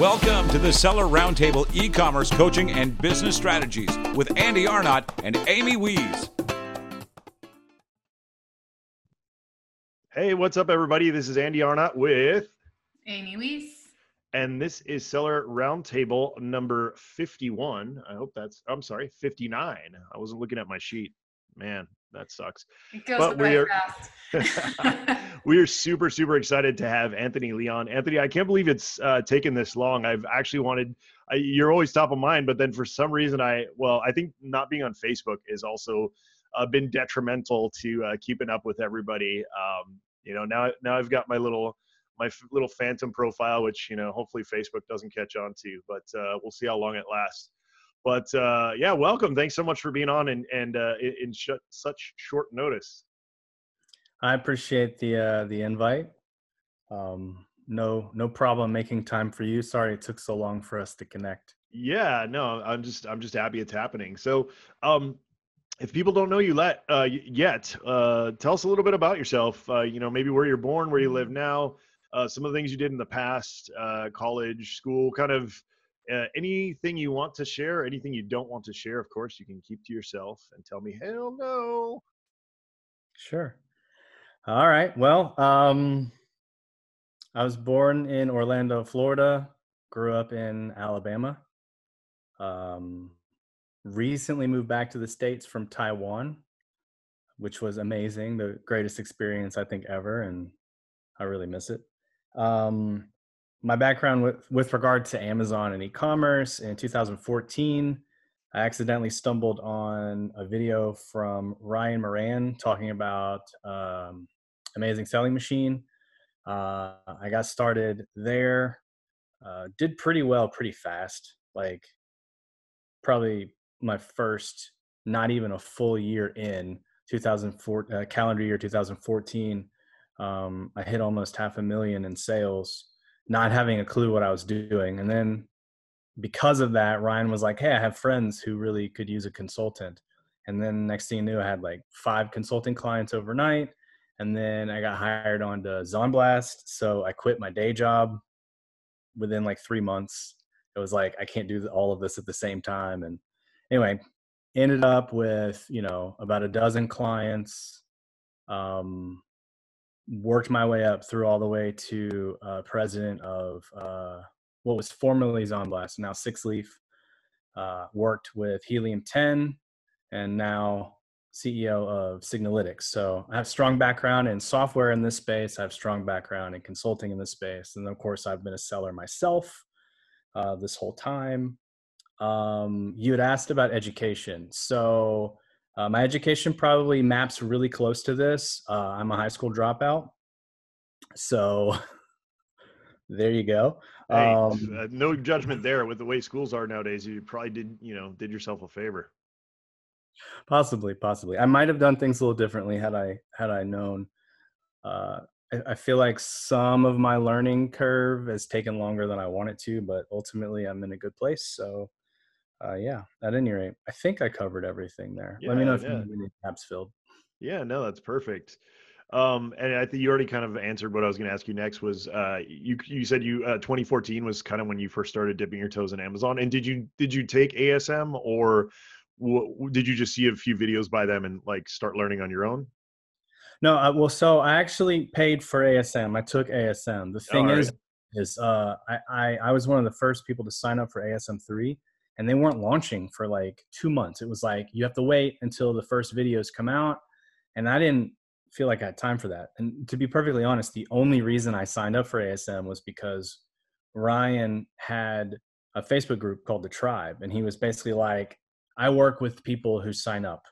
Welcome to the Seller Roundtable e commerce coaching and business strategies with Andy Arnott and Amy Wees. Hey, what's up, everybody? This is Andy Arnott with Amy Wees. And this is Seller Roundtable number 51. I hope that's, I'm sorry, 59. I wasn't looking at my sheet. Man, that sucks. It goes but we are, we are super, super excited to have Anthony Lee on. Anthony, I can't believe it's uh, taken this long. I've actually wanted, I, you're always top of mind, but then for some reason, I, well, I think not being on Facebook is also uh, been detrimental to uh, keeping up with everybody. Um, you know, now, now I've got my little, my f- little phantom profile, which, you know, hopefully Facebook doesn't catch on to, but uh, we'll see how long it lasts. But uh, yeah, welcome. Thanks so much for being on and and uh, in sh- such short notice. I appreciate the uh, the invite. Um, no no problem making time for you. Sorry it took so long for us to connect. Yeah, no, I'm just I'm just happy it's happening. So, um, if people don't know you let, uh, yet, uh, tell us a little bit about yourself. Uh, you know, maybe where you're born, where you live now, uh, some of the things you did in the past, uh, college, school, kind of uh, anything you want to share, anything you don't want to share, of course, you can keep to yourself and tell me, hell no. Sure. All right. Well, um, I was born in Orlando, Florida, grew up in Alabama. Um, recently moved back to the States from Taiwan, which was amazing, the greatest experience I think ever, and I really miss it. Um, my background with, with regard to Amazon and e-commerce in 2014, I accidentally stumbled on a video from Ryan Moran talking about um, Amazing Selling Machine. Uh, I got started there, uh, did pretty well pretty fast, like probably my first, not even a full year in 2004 uh, calendar year 2014. Um, I hit almost half a million in sales not having a clue what I was doing. And then because of that, Ryan was like, Hey, I have friends who really could use a consultant. And then next thing you knew, I had like five consulting clients overnight. And then I got hired on to Zonblast. So I quit my day job within like three months. It was like, I can't do all of this at the same time. And anyway, ended up with, you know, about a dozen clients. Um, worked my way up through all the way to uh, president of uh, what was formerly Zonblast, now Six Leaf. Uh, worked with Helium 10 and now CEO of Signalytics. So I have strong background in software in this space. I have strong background in consulting in this space. And of course, I've been a seller myself uh, this whole time. Um, you had asked about education. So uh, my education probably maps really close to this. Uh, I'm a high school dropout, so there you go. Hey, um, uh, no judgment there. With the way schools are nowadays, you probably did you know did yourself a favor. Possibly, possibly. I might have done things a little differently had I had I known. Uh, I, I feel like some of my learning curve has taken longer than I wanted to, but ultimately I'm in a good place. So uh, yeah, at any rate, I think I covered everything there. Yeah, Let me know if yeah. you need tabs filled. Yeah, no, that's perfect. Um, and I think you already kind of answered what I was going to ask you next. Was uh, you you said you uh, 2014 was kind of when you first started dipping your toes in Amazon, and did you did you take ASM or w- did you just see a few videos by them and like start learning on your own? No, uh, well, so I actually paid for ASM. I took ASM. The thing right. is, is uh, I, I I was one of the first people to sign up for ASM three and they weren't launching for like two months. It was like you have to wait until the first videos come out, and I didn't feel like I had time for that. And to be perfectly honest, the only reason I signed up for ASM was because Ryan had a Facebook group called the Tribe, and he was basically like, I work with people who sign up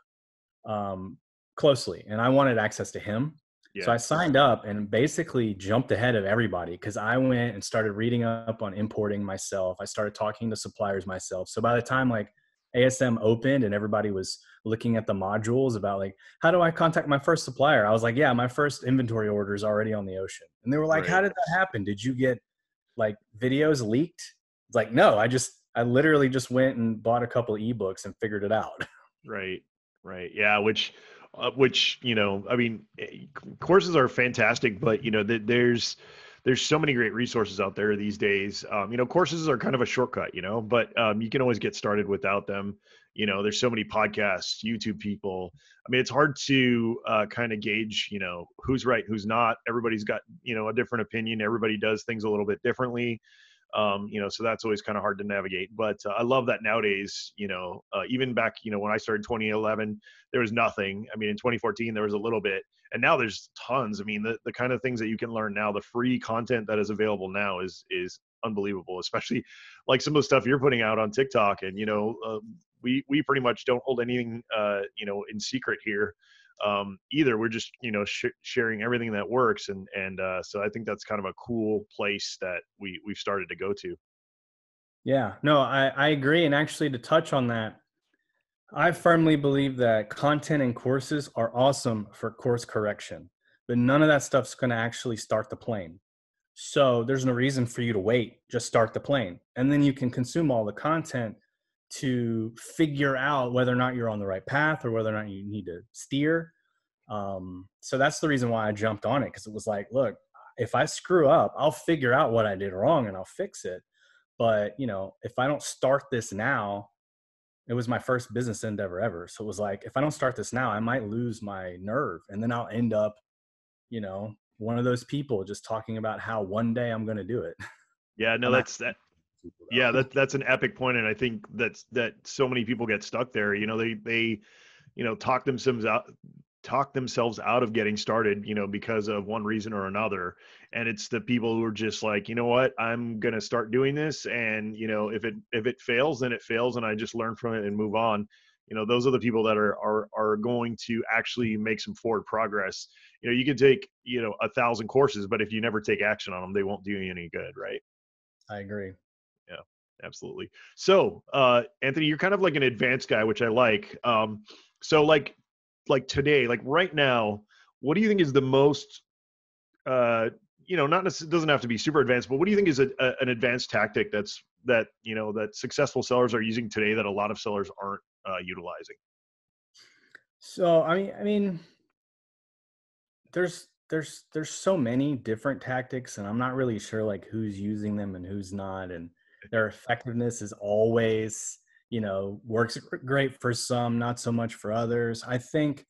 um, closely, and I wanted access to him. Yeah. So I signed up and basically jumped ahead of everybody because I went and started reading up on importing myself. I started talking to suppliers myself. So by the time like ASM opened and everybody was looking at the modules about like how do I contact my first supplier? I was like, yeah, my first inventory order is already on the ocean. And they were like, right. how did that happen? Did you get like videos leaked? It's like, no, I just I literally just went and bought a couple ebooks and figured it out. Right. Right. Yeah, which uh, which you know, I mean, eh, courses are fantastic, but you know, there's there's so many great resources out there these days. Um, you know, courses are kind of a shortcut, you know, but um, you can always get started without them. You know, there's so many podcasts, YouTube people. I mean, it's hard to uh, kind of gauge, you know, who's right, who's not. Everybody's got, you know, a different opinion. Everybody does things a little bit differently. Um, you know, so that's always kind of hard to navigate. But uh, I love that nowadays, you know, uh, even back, you know, when I started 2011, there was nothing. I mean, in 2014, there was a little bit, and now there's tons. I mean, the, the kind of things that you can learn now, the free content that is available now is is unbelievable. Especially like some of the stuff you're putting out on TikTok, and you know, uh, we we pretty much don't hold anything, uh, you know, in secret here um, either. We're just you know sh- sharing everything that works, and and uh, so I think that's kind of a cool place that we we've started to go to. Yeah, no, I I agree, and actually to touch on that, I firmly believe that content and courses are awesome for course correction, but none of that stuff's going to actually start the plane. So there's no reason for you to wait. Just start the plane, and then you can consume all the content to figure out whether or not you're on the right path or whether or not you need to steer. Um, so that's the reason why I jumped on it because it was like, look, if I screw up, I'll figure out what I did wrong and I'll fix it. But you know, if I don't start this now, it was my first business endeavor ever. So it was like, if I don't start this now, I might lose my nerve, and then I'll end up, you know, one of those people just talking about how one day I'm going to do it. Yeah, no, that's that yeah that that's an epic point and i think that's that so many people get stuck there you know they they you know talk themselves out talk themselves out of getting started you know because of one reason or another and it's the people who are just like you know what? I'm going to start doing this and you know if it if it fails then it fails and i just learn from it and move on. You know those are the people that are are are going to actually make some forward progress. You know you can take you know a thousand courses but if you never take action on them they won't do you any good right? I agree absolutely. So, uh, Anthony, you're kind of like an advanced guy, which I like. Um, so, like, like today, like right now, what do you think is the most, uh, you know, not necessarily doesn't have to be super advanced, but what do you think is a, a, an advanced tactic that's that you know that successful sellers are using today that a lot of sellers aren't uh, utilizing? So, I mean, I mean, there's there's there's so many different tactics and i'm not really sure like who's using them and who's not and their effectiveness is always you know works great for some not so much for others. I think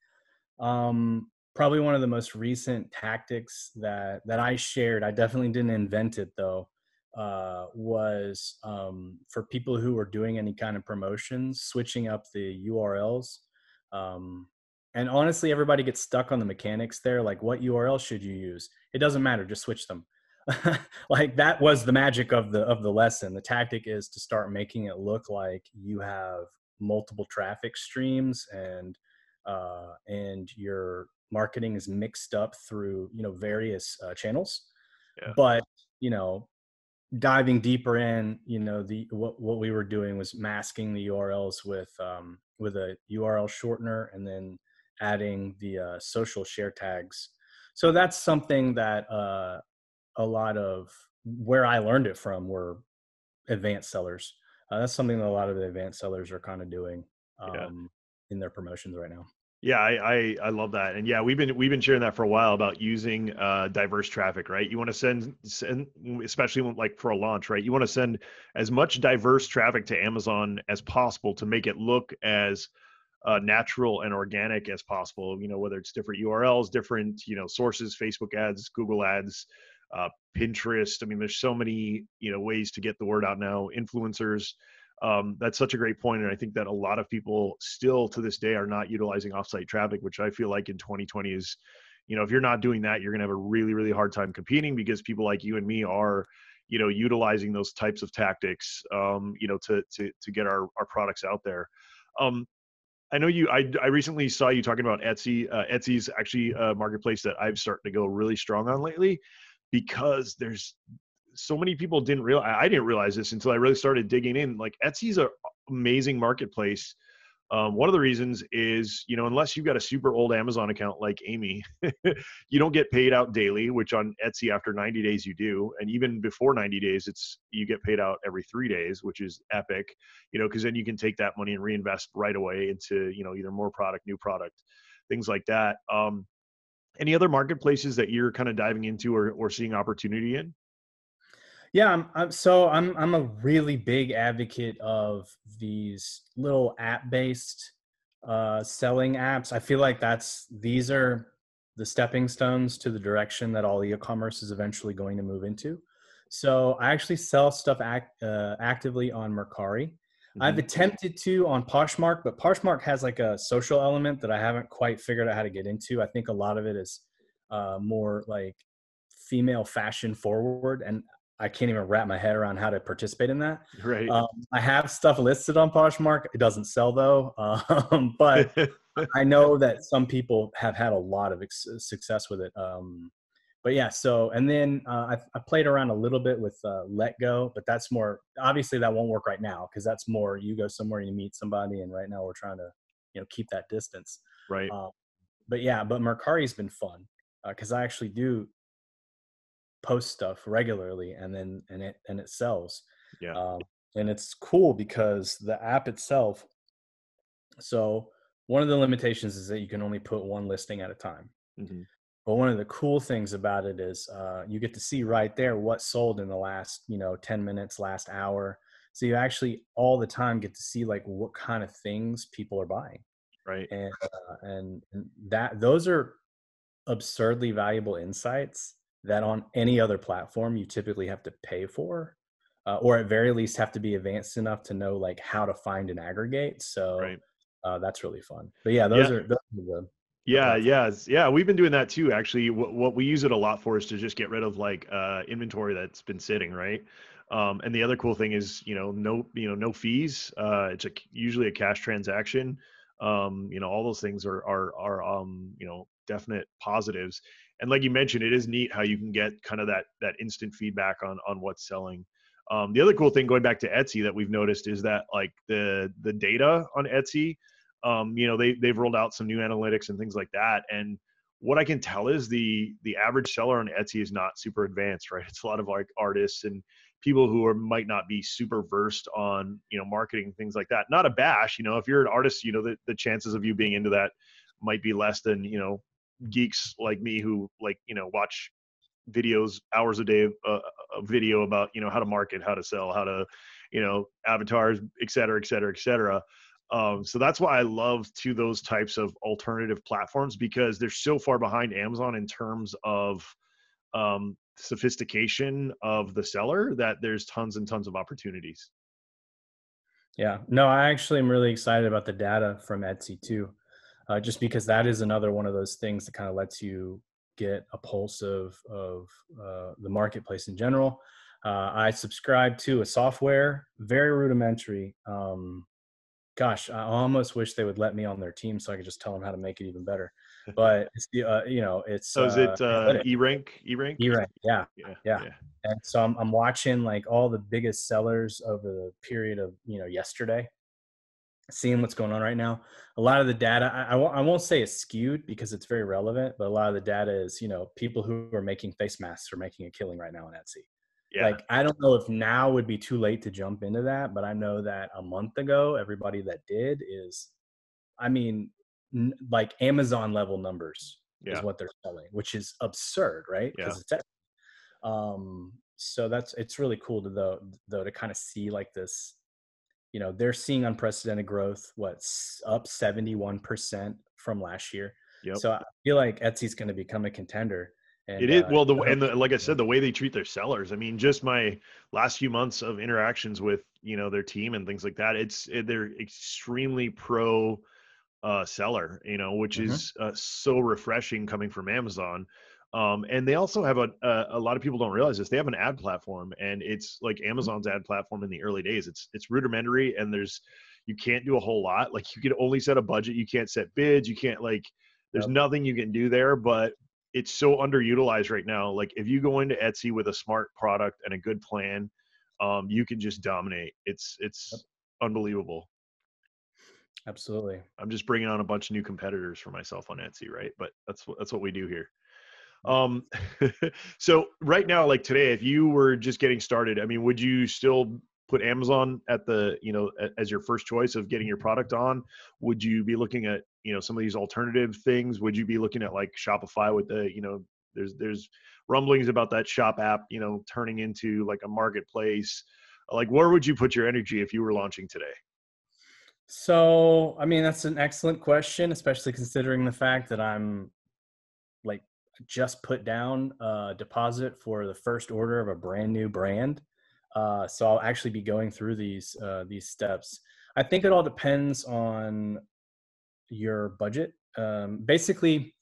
um, probably one of the most recent tactics that that i shared i definitely didn't invent it though uh, was um, for people who are doing any kind of promotions switching up the urls um, and honestly everybody gets stuck on the mechanics there like what url should you use? It doesn't matter just switch them like that was the magic of the of the lesson. The tactic is to start making it look like you have multiple traffic streams and uh, and your marketing is mixed up through you know various uh, channels. Yeah. but you know diving deeper in you know the what, what we were doing was masking the urls with um, with a url shortener and then adding the uh, social share tags. So that's something that uh, a lot of where I learned it from were advanced sellers. Uh, that's something that a lot of the advanced sellers are kind of doing um, yeah. in their promotions right now. Yeah, I, I, I love that, and yeah, we've been we've been sharing that for a while about using uh, diverse traffic, right? You want to send send, especially when, like for a launch, right? You want to send as much diverse traffic to Amazon as possible to make it look as uh, natural and organic as possible. You know, whether it's different URLs, different you know sources, Facebook ads, Google ads, uh, Pinterest. I mean, there's so many you know ways to get the word out now. Influencers. Um, that's such a great point, and I think that a lot of people still to this day are not utilizing offsite traffic, which I feel like in 2020 is, you know, if you're not doing that, you're going to have a really really hard time competing because people like you and me are you know utilizing those types of tactics um, you know to to to get our our products out there um, I know you. I, I recently saw you talking about Etsy. Uh, Etsy's actually a marketplace that I've started to go really strong on lately because there's so many people didn't realize I didn't realize this until I really started digging in. Like Etsy's an amazing marketplace. Um, one of the reasons is, you know, unless you've got a super old Amazon account like Amy, you don't get paid out daily, which on Etsy after 90 days you do, and even before 90 days, it's you get paid out every three days, which is epic, you know, because then you can take that money and reinvest right away into, you know, either more product, new product, things like that. Um, Any other marketplaces that you're kind of diving into or, or seeing opportunity in? Yeah, I'm, I'm so I'm I'm a really big advocate of these little app-based uh, selling apps. I feel like that's these are the stepping stones to the direction that all e-commerce is eventually going to move into. So I actually sell stuff act, uh, actively on Mercari. Mm-hmm. I've attempted to on Poshmark, but Poshmark has like a social element that I haven't quite figured out how to get into. I think a lot of it is uh, more like female fashion forward, and I can't even wrap my head around how to participate in that. Right. Um, I have stuff listed on Poshmark. It doesn't sell though, um, but I know that some people have had a lot of ex- success with it. Um, but yeah, so and then uh, I, I, played around a little bit with uh, Letgo, but that's more obviously that won't work right now because that's more you go somewhere and you meet somebody, and right now we're trying to you know keep that distance. Right. Um, but yeah, but Mercari's been fun because uh, I actually do post stuff regularly and then and it and it sells yeah um, and it's cool because the app itself so one of the limitations is that you can only put one listing at a time mm-hmm. But one of the cool things about it is uh, you get to see right there what sold in the last you know 10 minutes last hour. So you actually all the time get to see like what kind of things people are buying. Right. And uh, and, and that those are absurdly valuable insights that on any other platform you typically have to pay for uh, or at very least have to be advanced enough to know like how to find and aggregate. So right. uh, that's really fun. But yeah those yeah. are those are the yeah yeah yeah we've been doing that too actually. What, what we use it a lot for is to just get rid of like uh, inventory that's been sitting right? Um, and the other cool thing is you know no you know no fees. Uh, it's a, usually a cash transaction. Um, you know all those things are are are um, you know definite positives. And like you mentioned it is neat how you can get kind of that that instant feedback on on what's selling. Um, the other cool thing going back to etsy that we've noticed is that like the the data on etsy um, you know they they've rolled out some new analytics and things like that. And what i can tell is the the average seller on etsy is not super advanced right? It's a lot of like artists and people who are might not be super versed on you know marketing things like that. Not a bash you know if you're an artist you know the, the chances of you being into that might be less than you know geeks like me who like you know watch videos hours a day of uh, a video about you know how to market how to sell how to you know avatars et cetera et cetera et cetera um, so that's why i love to those types of alternative platforms because they're so far behind amazon in terms of um, sophistication of the seller that there's tons and tons of opportunities yeah no i actually am really excited about the data from etsy too uh, just because that is another one of those things that kind of lets you get a pulse of of uh, the marketplace in general. Uh, I subscribe to a software, very rudimentary. Um, gosh, I almost wish they would let me on their team so I could just tell them how to make it even better. But it's the uh, you know it's so is it uh, uh E-Rank E-Rank E-Rank yeah. Yeah, yeah yeah and so I'm I'm watching like all the biggest sellers over the period of you know yesterday seeing what's going on right now. A lot of the data, I, I, won't, I won't say it's skewed because it's very relevant, but a lot of the data is, you know, people who are making face masks are making a killing right now on Etsy. Yeah. Like, I don't know if now would be too late to jump into that, but I know that a month ago, everybody that did is, I mean, n- like Amazon level numbers yeah. is what they're selling, which is absurd, right? Yeah. it's, um, so that's, it's really cool to though, though, to kind of see like this, you know they're seeing unprecedented growth what's up 71% from last year yep. so i feel like etsy's going to become a contender and, it is uh, well the and the, like i said the way they treat their sellers i mean just my last few months of interactions with you know their team and things like that it's it, they're extremely pro uh seller you know which mm-hmm. is uh, so refreshing coming from amazon um, and they also have a, a, a lot of people don't realize this. They have an ad platform, and it's like mm-hmm. Amazon's ad platform in the early days. It's it's rudimentary, and there's you can't do a whole lot. Like you can only set a budget. You can't set bids. You can't like there's yep. nothing you can do there. But it's so underutilized right now. Like if you go into Etsy with a smart product and a good plan, um, you can just dominate. It's it's yep. unbelievable. Absolutely. I'm just bringing on a bunch of new competitors for myself on Etsy, right? But that's what that's what we do here. Um, so right now, like today, if you were just getting started, I mean, would you still put Amazon at the you know as your first choice of getting your product on? Would you be looking at you know some of these alternative things? Would you be looking at like Shopify with the you know there's there's rumblings about that shop app you know turning into like a marketplace. Like where would you put your energy if you were launching today? So, I mean, that's an excellent question, especially considering the fact that I'm like just put down a deposit for the first order of a brand new brand. Uh, so I'll actually be going through these uh, these steps. I think it all depends on your budget. Um, basically,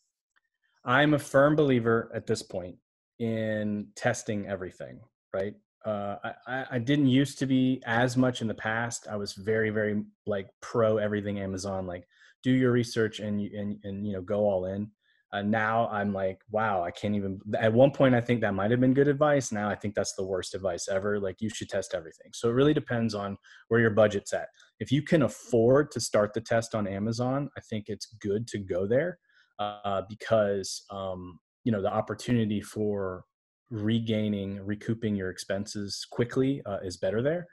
I'm a firm believer at this point in testing everything. Right? uh, I, I didn't used to be as much in the past. I was very, very like pro everything Amazon, like do your research and and and you know go all in. Uh, now I'm like, wow, I can't even. At one point, I think that might have been good advice. Now I think that's the worst advice ever. Like you should test everything. So it really depends on where your budget's at. If you can afford to start the test on Amazon, I think it's good to go there uh, because um, you know the opportunity for regaining, recouping your expenses quickly uh, is better there.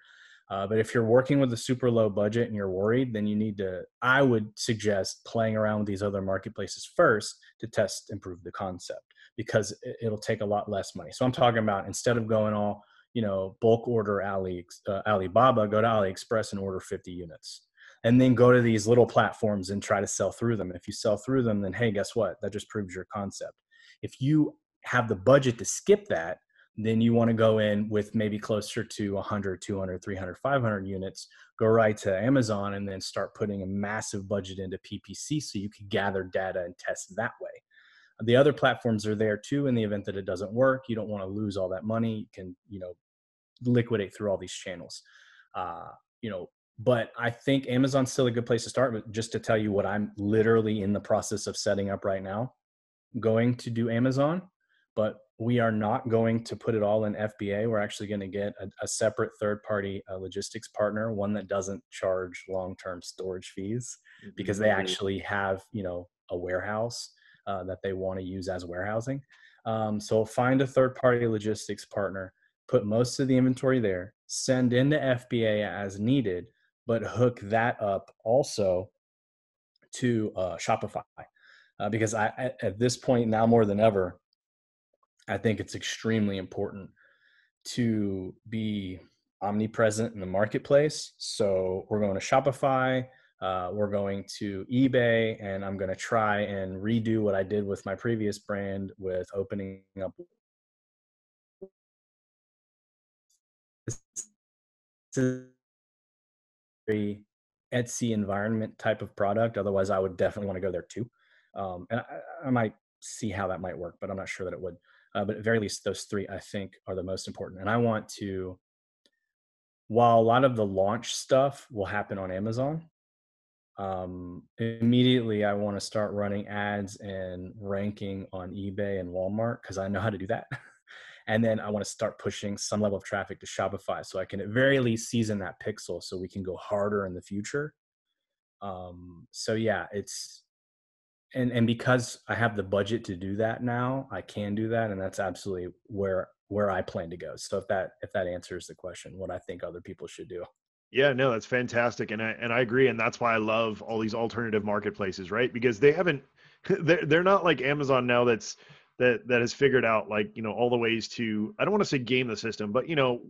Uh, but if you're working with a super low budget and you're worried, then you need to, I would suggest playing around with these other marketplaces first to test and prove the concept because it'll take a lot less money. So I'm talking about instead of going all, you know, bulk order Ali, uh, Alibaba, go to AliExpress and order 50 units. And then go to these little platforms and try to sell through them. If you sell through them, then hey, guess what? That just proves your concept. If you have the budget to skip that, then you want to go in with maybe closer to 100, 200, 300, 500 units, go right to Amazon and then start putting a massive budget into PPC so you can gather data and test that way. The other platforms are there too in the event that it doesn't work. You don't want to lose all that money. You can, you know, liquidate through all these channels. Uh, you know, but I think Amazon's still a good place to start. But just to tell you what I'm literally in the process of setting up right now, going to do Amazon but we are not going to put it all in FBA. We're actually going to get a, a separate third party uh, logistics partner, one that doesn't charge long term storage fees because they mm-hmm. actually have, you know, a warehouse uh, that they want to use as warehousing. Um, so find a third party logistics partner, put most of the inventory there, send into FBA as needed, but hook that up also to uh, Shopify. Uh, because I, at this point now more than ever, I think it's extremely important to be omnipresent in the marketplace. So we're going to Shopify, uh, we're going to eBay, and I'm going to try and redo what I did with my previous brand with opening up. Very Etsy environment type of product. Otherwise, I would definitely want to go there too. Um, and I, I might see how that might work, but I'm not sure that it would. Uh, but at very least, those three I think are the most important. And I want to, while a lot of the launch stuff will happen on Amazon, um, immediately I want to start running ads and ranking on eBay and Walmart because I know how to do that. and then I want to start pushing some level of traffic to Shopify so I can at very least season that pixel so we can go harder in the future. Um, so yeah, it's and and because I have the budget to do that now, I can do that, and that's absolutely where where I plan to go. So if that if that answers the question, what I think other people should do. Yeah, no, that's fantastic, and I and I agree, and that's why I love all these alternative marketplaces, right? Because they haven't, they're they're not like Amazon now. That's that that has figured out like you know all the ways to I don't want to say game the system, but you know,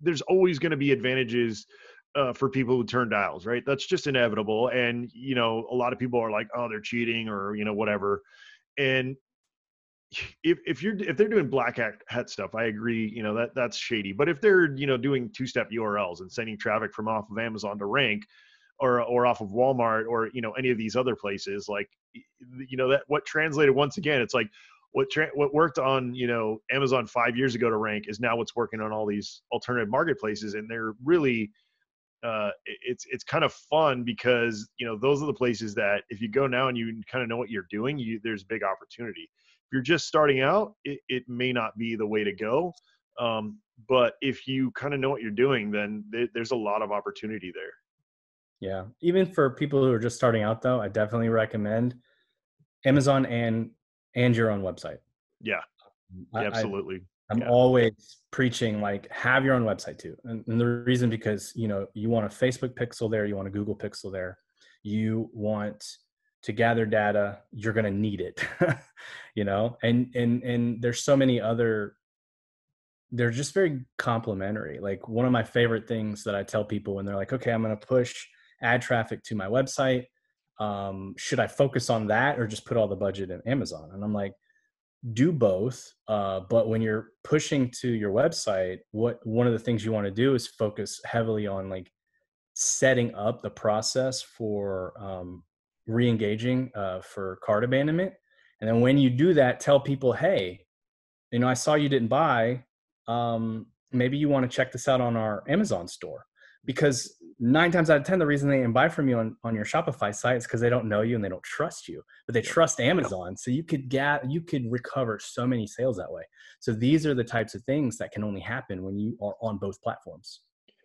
there's always going to be advantages uh, for people who turn dials, right? That's just inevitable. And, you know, a lot of people are like, oh, they're cheating or, you know, whatever. And if, if you're, if they're doing black hat stuff, I agree, you know, that that's shady. But if they're, you know, doing two step URLs and sending traffic from off of Amazon to rank or, or off of Walmart or, you know, any of these other places, like, you know, that what translated once again, it's like, what tra- what worked on you know Amazon five years ago to rank is now what's working on all these alternative marketplaces, and they're really uh, it's it's kind of fun because you know those are the places that if you go now and you kind of know what you're doing, you, there's big opportunity. If you're just starting out, it, it may not be the way to go. Um, but if you kind of know what you're doing, then th- there's a lot of opportunity there. Yeah, even for people who are just starting out, though, I definitely recommend Amazon and and your own website. Yeah, I, absolutely. I'm yeah. always preaching like have your own website too. And, and, the reason because you know you want a Facebook pixel there, you want a Google pixel there, you want to gather data, you're going to need it, you know. And and and there's so many other. They're just very complementary. Like one of my favorite things that I tell people when they're like, okay, I'm going to push ad traffic to my website. Um, should I focus on that or just put all the budget in Amazon? And I'm like, do both uh, but when you're pushing to your website what one of the things you want to do is focus heavily on like setting up the process for um, re-engaging uh, for cart abandonment. And then when you do that tell people hey you know i saw you didn't buy um, maybe you want to check this out on our amazon store because nine times out of ten the reason they didn't buy from you on, on your shopify site is because they don't know you and they don't trust you but they trust amazon. So you could get you could recover so many sales that way. So these are the types of things that can only happen when you are on both platforms.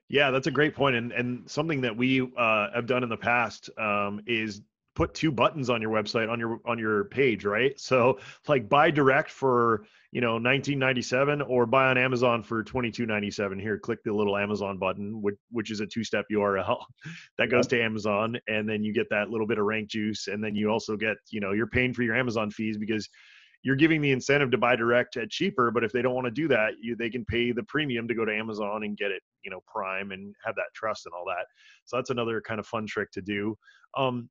Yeah that's a great point and and something that we uh, have done in the past um, is put two buttons on your website on your on your page right? So like buy direct for you know 1997 or buy on amazon for 2297 here click the little amazon button which, which is a two-step url that goes to amazon and then you get that little bit of rank juice and then you also get you know you're paying for your amazon fees because you're giving the incentive to buy direct at cheaper but if they don't want to do that you they can pay the premium to go to amazon and get it you know prime and have that trust and all that. So that's another kind of fun trick to do. Um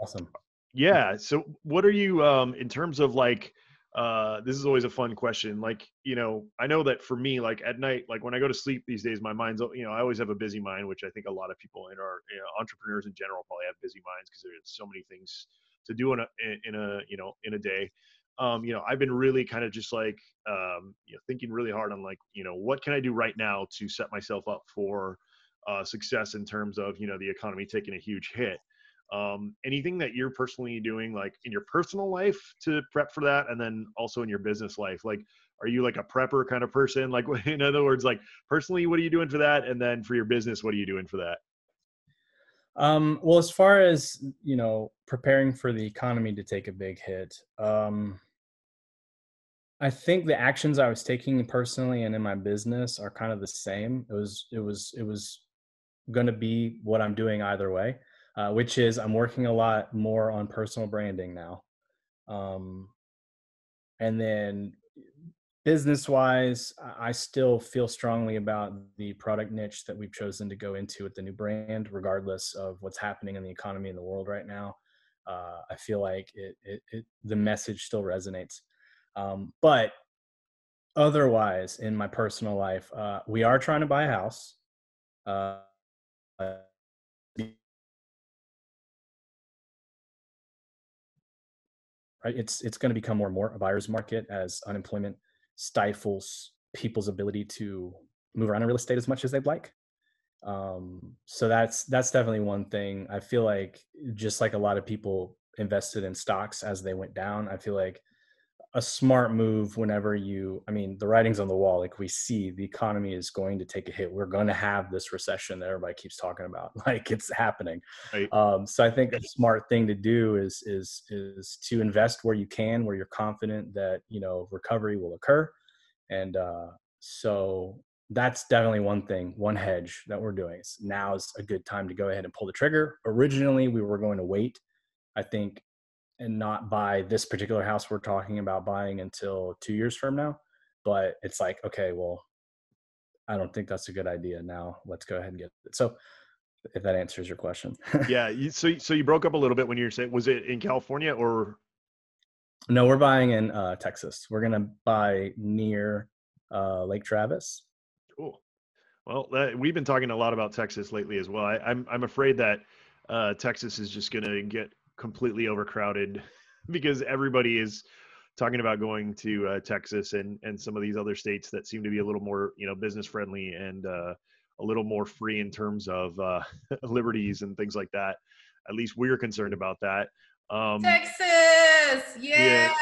awesome. Yeah so what are you um in terms of like uh this is always a fun question like you know i know that for me like at night like when i go to sleep these days my mind's you know i always have a busy mind which i think a lot of people in our you know, entrepreneurs in general probably have busy minds because there's so many things to do in a in a you know in a day. Um you know i've been really kind of just like um you know thinking really hard on like you know what can i do right now to set myself up for uh success in terms of you know the economy taking a huge hit um, anything that you're personally doing like in your personal life to prep for that and then also in your business life? Like are you like a prepper kind of person? Like in other words like personally what are you doing for that? And then for your business what are you doing for that? Um, well as far as you know preparing for the economy to take a big hit um, i think the actions i was taking personally and in my business are kind of the same. It was it was it was going to be what i'm doing either way uh, which is I'm working a lot more on personal branding now. Um, and then business wise, I still feel strongly about the product niche that we've chosen to go into with the new brand, regardless of what's happening in the economy in the world right now. Uh, I feel like it, it, it, the message still resonates. Um, but otherwise, in my personal life, uh, we are trying to buy a house. Uh, right? It's it's going to become more and more a buyer's market as unemployment stifles people's ability to move around in real estate as much as they'd like. Um, so that's that's definitely one thing. I feel like just like a lot of people invested in stocks as they went down, I feel like a smart move whenever you i mean the writing's on the wall like we see the economy is going to take a hit we're going to have this recession that everybody keeps talking about like it's happening. Right. um, so i think a smart thing to do is is is to invest where you can where you're confident that you know recovery will occur. And uh, so that's definitely one thing one hedge that we're doing. Now is a good time to go ahead and pull the trigger. Originally we were going to wait. I think and not buy this particular house we're talking about buying until two years from now. But it's like, okay, well, I don't think that's a good idea. Now let's go ahead and get it. So if that answers your question. yeah. So, so you broke up a little bit when you were saying, was it in California or? No, we're buying in uh, Texas. We're going to buy near uh, Lake Travis. Cool. Well, that, we've been talking a lot about Texas lately as well. I, am I'm, I'm afraid that uh, Texas is just going to get completely overcrowded because everybody is talking about going to uh, Texas and and some of these other states that seem to be a little more you know business friendly and uh, a little more free in terms of uh, liberties and things like that. At least we're concerned about that. Um, Texas, yeah.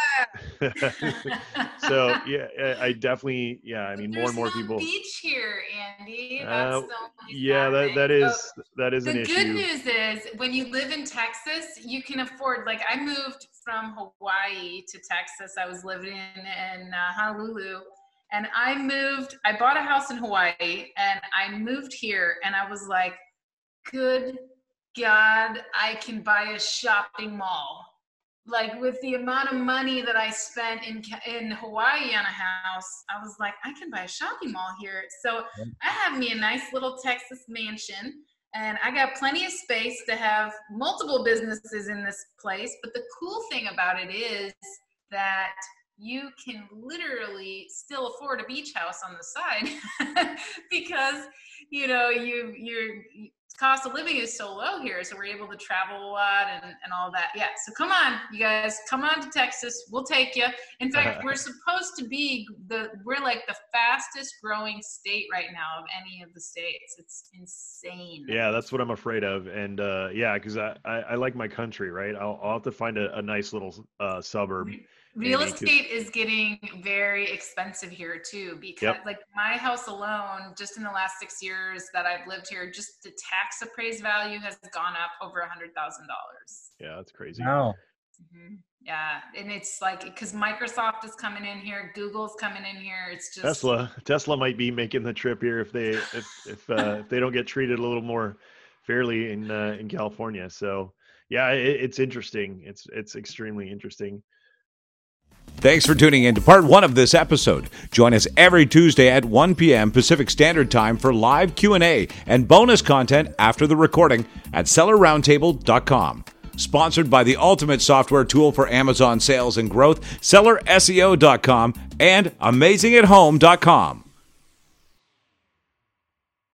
yeah. so yeah, I definitely yeah. I mean, more and more no people. Beach here, Andy. Uh, yeah, that that is so that is an issue. The good news is when you live in Texas, you can afford. Like I moved from Hawaii to Texas. I was living in, in uh, Honolulu, And I moved, I bought a house in Hawaii and I moved here and I was like, good God, I can buy a shopping mall. Like with the amount of money that I spent in in Hawaii on a house, I was like, I can buy a shopping mall here. So I have me a nice little Texas mansion and I got plenty of space to have multiple businesses in this place. But the cool thing about it is that you can literally still afford a beach house on the side because you know you you're cost of living is so low here so we're able to travel a lot and, and all that. Yeah so come on you guys come on to texas we'll take you in fact we're supposed to be the we're like the fastest growing state right now of any of the states. It's insane. Yeah that's what i'm afraid of and uh yeah because I, I, I like my country right? I'll, I'll have to find a, a nice little uh suburb real estate is getting very expensive here too because yep. like my house alone just in the last six years that i've lived here just the tax appraised value has gone up over a hundred thousand dollars. Yeah that's crazy. Wow. Mm-hmm. yeah and it's like because microsoft is coming in here google's coming in here it's just tesla tesla might be making the trip here if they if if, uh, if they don't get treated a little more fairly in uh, in california so yeah it, it's interesting it's it's extremely interesting Thanks for tuning in to part one of this episode. Join us every Tuesday at 1 p.m. Pacific Standard Time for live Q&A and bonus content after the recording at sellerroundtable.com. Sponsored by the ultimate software tool for Amazon sales and growth, sellerseo.com and amazingathome.com.